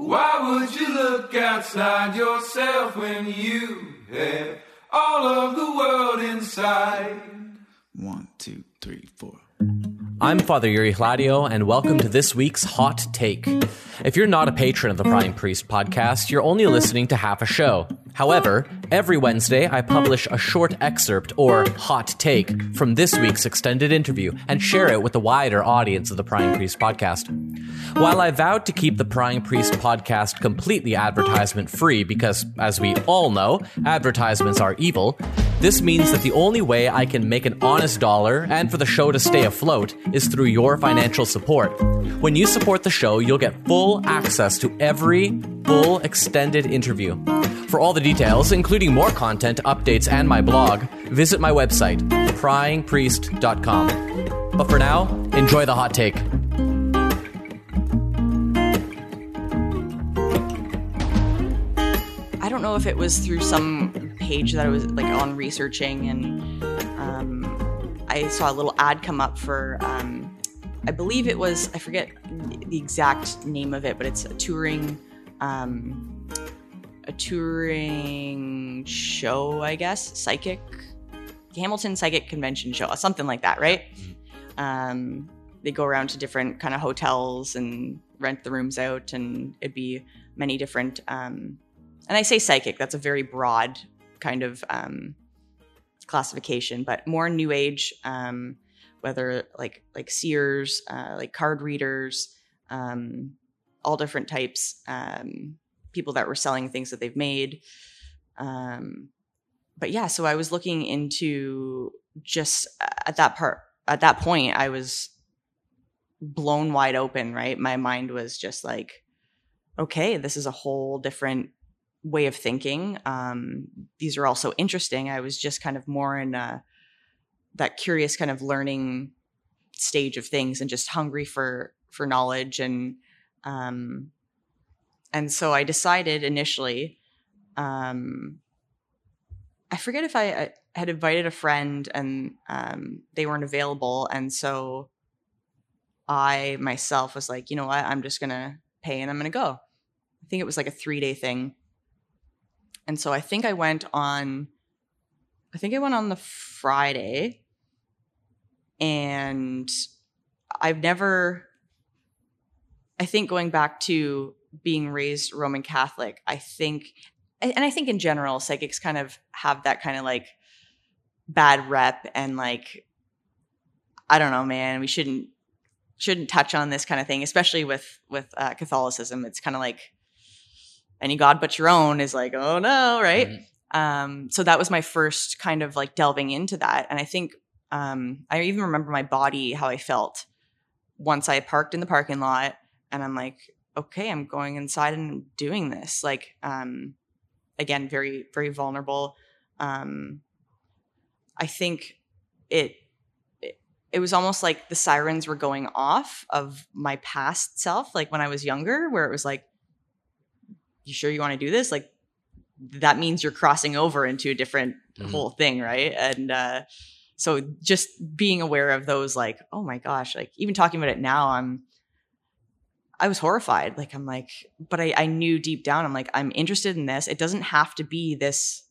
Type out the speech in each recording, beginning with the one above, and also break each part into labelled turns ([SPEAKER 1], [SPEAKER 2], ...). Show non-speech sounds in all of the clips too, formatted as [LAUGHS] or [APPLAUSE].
[SPEAKER 1] Why would you look outside yourself when you have all of the world inside?
[SPEAKER 2] One, two, three, four.
[SPEAKER 3] I'm Father Yuri Hladio, and welcome to this week's Hot Take. If you're not a patron of the Prying Priest podcast, you're only listening to half a show. However, every Wednesday I publish a short excerpt or hot take from this week's extended interview and share it with the wider audience of the Prying Priest podcast. While I vowed to keep the Prying Priest podcast completely advertisement free because, as we all know, advertisements are evil, this means that the only way I can make an honest dollar and for the show to stay afloat is through your financial support. When you support the show, you'll get full access to every full extended interview. For all the details, including more content, updates, and my blog, visit my website, pryingpriest.com. But for now, enjoy the hot take.
[SPEAKER 4] I don't know if it was through some page that I was like on researching, and um, I saw a little ad come up for. Um, I believe it was I forget the exact name of it, but it's a touring, um, a touring show, I guess, psychic, Hamilton Psychic Convention show, something like that, right? Um, they go around to different kind of hotels and rent the rooms out, and it'd be many different. Um, and I say psychic, that's a very broad kind of um, classification, but more new age, um, whether like like seers, uh, like card readers, um, all different types, um, people that were selling things that they've made. Um, but yeah, so I was looking into just at that part at that point, I was blown wide open. Right, my mind was just like, okay, this is a whole different way of thinking. Um, these are also interesting. I was just kind of more in a, that curious kind of learning stage of things and just hungry for for knowledge and um, and so I decided initially. Um, I forget if I, I had invited a friend and um, they weren't available, and so I myself was like, you know what, I'm just gonna pay and I'm gonna go. I think it was like a three day thing. And so I think I went on I think I went on the Friday and I've never I think going back to being raised Roman Catholic, I think and I think in general psychics kind of have that kind of like bad rep and like I don't know, man, we shouldn't shouldn't touch on this kind of thing, especially with with uh, Catholicism. It's kind of like any god but your own is like, oh no, right? Mm-hmm. Um, so that was my first kind of like delving into that. And I think um, I even remember my body, how I felt once I parked in the parking lot and I'm like, okay, I'm going inside and doing this. Like, um, again, very, very vulnerable. Um, I think it, it, it was almost like the sirens were going off of my past self, like when I was younger, where it was like, you sure you want to do this? Like that means you're crossing over into a different mm-hmm. whole thing, right? And uh, so just being aware of those, like, oh my gosh, like even talking about it now, I'm I was horrified. Like I'm like, but I, I knew deep down, I'm like, I'm interested in this. It doesn't have to be this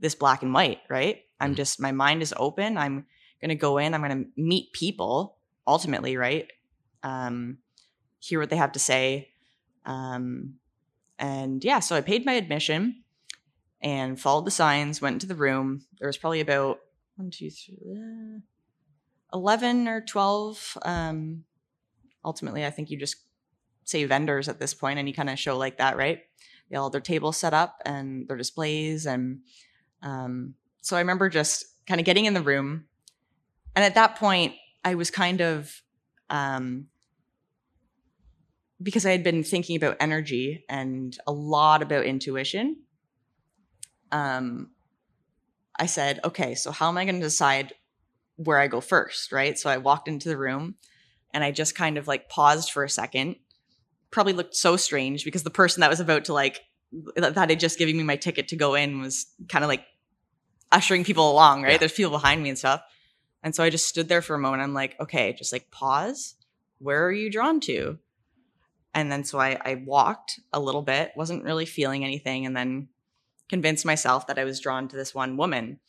[SPEAKER 4] this black and white, right? I'm mm-hmm. just my mind is open. I'm gonna go in, I'm gonna meet people ultimately, right? Um, hear what they have to say. Um, and yeah, so I paid my admission and followed the signs, went into the room. There was probably about one, two, three, uh, 11 or 12. Um, ultimately, I think you just say vendors at this point and you kind of show like that, right? They all their tables set up and their displays. And um, so I remember just kind of getting in the room. And at that point, I was kind of um, because I had been thinking about energy and a lot about intuition, um, I said, okay, so how am I going to decide where I go first? Right. So I walked into the room and I just kind of like paused for a second. Probably looked so strange because the person that was about to like, that had just given me my ticket to go in was kind of like ushering people along, right? Yeah. There's people behind me and stuff. And so I just stood there for a moment. I'm like, okay, just like pause. Where are you drawn to? and then so I, I walked a little bit, wasn't really feeling anything, and then convinced myself that I was drawn to this one woman.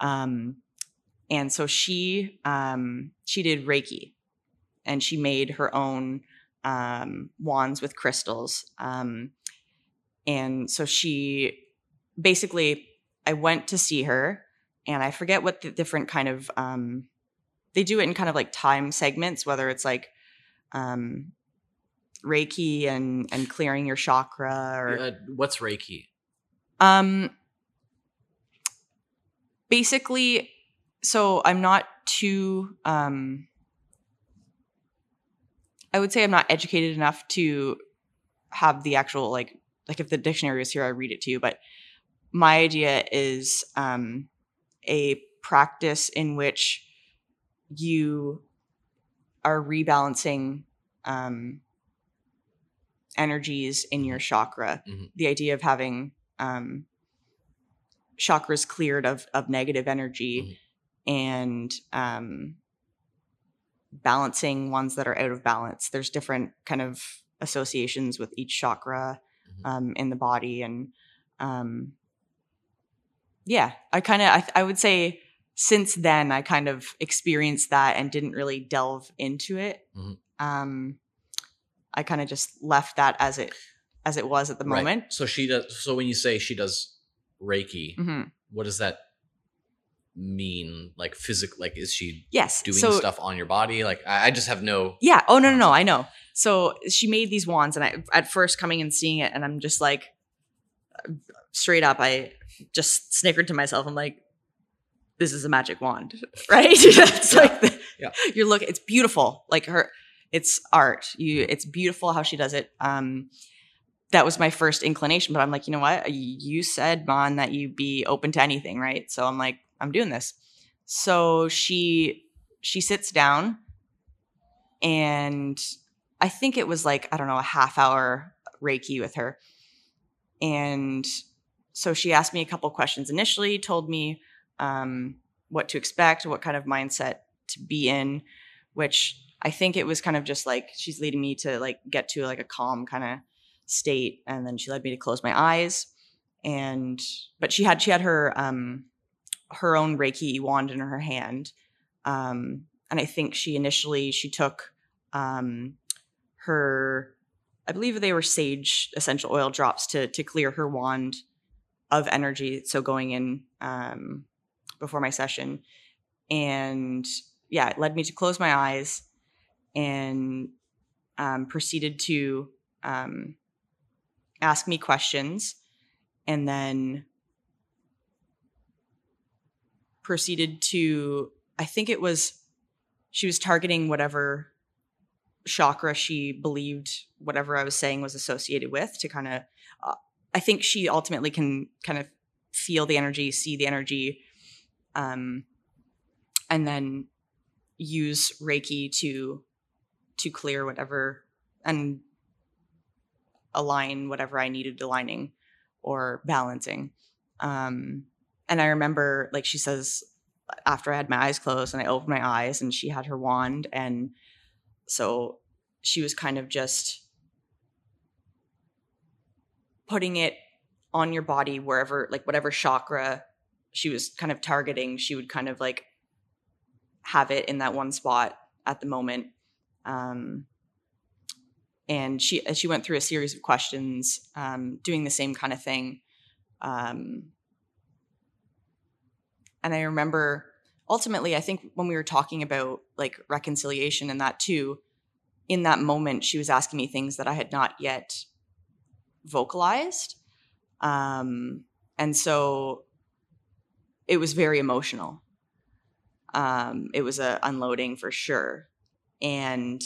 [SPEAKER 4] Um, and so she um, she did Reiki, and she made her own um, wands with crystals. Um, and so she basically, I went to see her, and I forget what the different kind of um, they do it in kind of like time segments, whether it's like um, Reiki and and clearing your chakra or
[SPEAKER 3] Uh, what's Reiki?
[SPEAKER 4] um basically so I'm not too um I would say I'm not educated enough to have the actual like like if the dictionary is here I read it to you but my idea is um a practice in which you are rebalancing um energies in your chakra
[SPEAKER 3] Mhm.
[SPEAKER 4] the idea of having um, chakras cleared of of negative energy and um, balancing ones that are out of balance. There's different kind of associations with each chakra
[SPEAKER 3] Mhm.
[SPEAKER 4] um, in the body, and um, yeah, I kind of I, I would say since then I kind of experienced that and didn't really delve into it.
[SPEAKER 3] Mhm.
[SPEAKER 4] Um, I kind of just left that as it as it was at the
[SPEAKER 3] Right.
[SPEAKER 4] moment.
[SPEAKER 3] So she does. So when you say she does Reiki,
[SPEAKER 4] hmm
[SPEAKER 3] what does that mean? Like physical? Like is she
[SPEAKER 4] Yes.
[SPEAKER 3] doing
[SPEAKER 4] so,
[SPEAKER 3] stuff on your body? Like I, I just have no.
[SPEAKER 4] Yeah. Oh no, no, no. I know. So she made these wands, and I at first coming and seeing it, and I'm just like, straight up, I just snickered to myself. I'm like, this is a magic wand, [LAUGHS] right? [LAUGHS] it's
[SPEAKER 3] Yeah.
[SPEAKER 4] like the,
[SPEAKER 3] Yeah. [LAUGHS]
[SPEAKER 4] you're looking. It's beautiful. Like her, it's art. You, it's beautiful how she does it. Um, that was my first inclination, but I'm like, you know what? You said, Mon, that you be open to anything, right? So I'm like, I'm doing this. So she she sits down and I think it was like, I don't know, a half hour Reiki with her. And so she asked me a couple questions initially, told me um, what to expect, what kind of mindset to be in, which I think it was kind of just like she's leading me to like get to like a calm kind of state. And then she led me to close my eyes. And but she had she had her um her own Reiki wand in her hand. Um, and I think she initially she took um, her, I believe they were sage essential oil drops to to clear her wand of energy. So going in um, before my session, and yeah, it led me to close my eyes and um, proceeded to um, ask me questions, and then proceeded to I think it was she was targeting whatever chakra she believed whatever I was saying was associated with to kind of uh, I think she ultimately can kind of feel the energy, see the energy um and then use reiki to to clear whatever and align whatever I needed aligning or balancing. Um and I remember like she says after I had my eyes closed and I opened my eyes and she had her wand and so she was kind of just putting it on your body wherever like whatever chakra she was kind of targeting she would kind of like have it in that one spot at the moment. Um and she she went through a series of questions um doing the same kind of thing. Um and i remember ultimately i think when we were talking about like reconciliation and that too in that moment she was asking me things that i had not yet vocalized. Um and so it was very emotional. Um it was a unloading for sure. And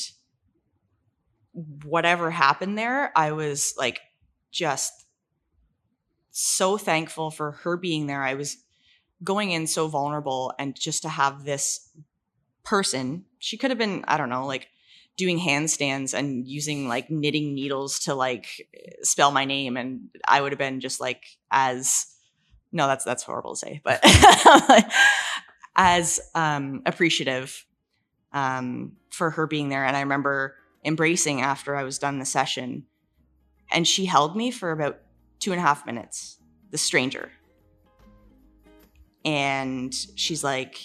[SPEAKER 4] whatever happened there i was like just so thankful for her being there. I was going in so vulnerable and just to have this person she could have been i don't know like doing handstands and using like knitting needles to like spell my name and i would have been just like as no that's that's horrible to say but [LAUGHS] as um appreciative um for her being there and i remember embracing after I was done the session. And she held me for about two and a half minutes, the stranger. And she's like,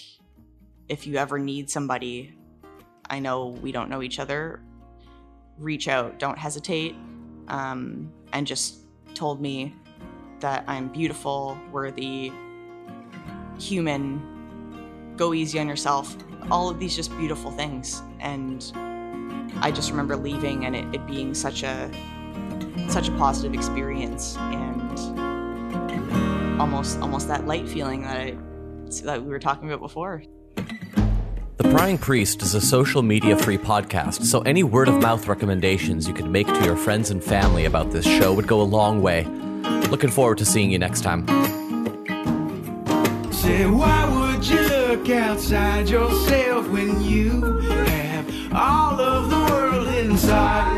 [SPEAKER 4] if you ever need somebody, I know we don't know each other, reach out, don't hesitate. Um, and just told me that I'm beautiful, worthy, human, go easy on yourself. All of these just beautiful things. And I just remember leaving and it, it being such a such a positive experience and almost almost that light feeling that I that we were talking about before.
[SPEAKER 3] The Prying Priest is a social media free podcast, so any word of mouth recommendations you could make to your friends and family about this show would go a long way. Looking forward to seeing you next time.
[SPEAKER 1] Say, why would you look outside yourself when you have all of the world inside?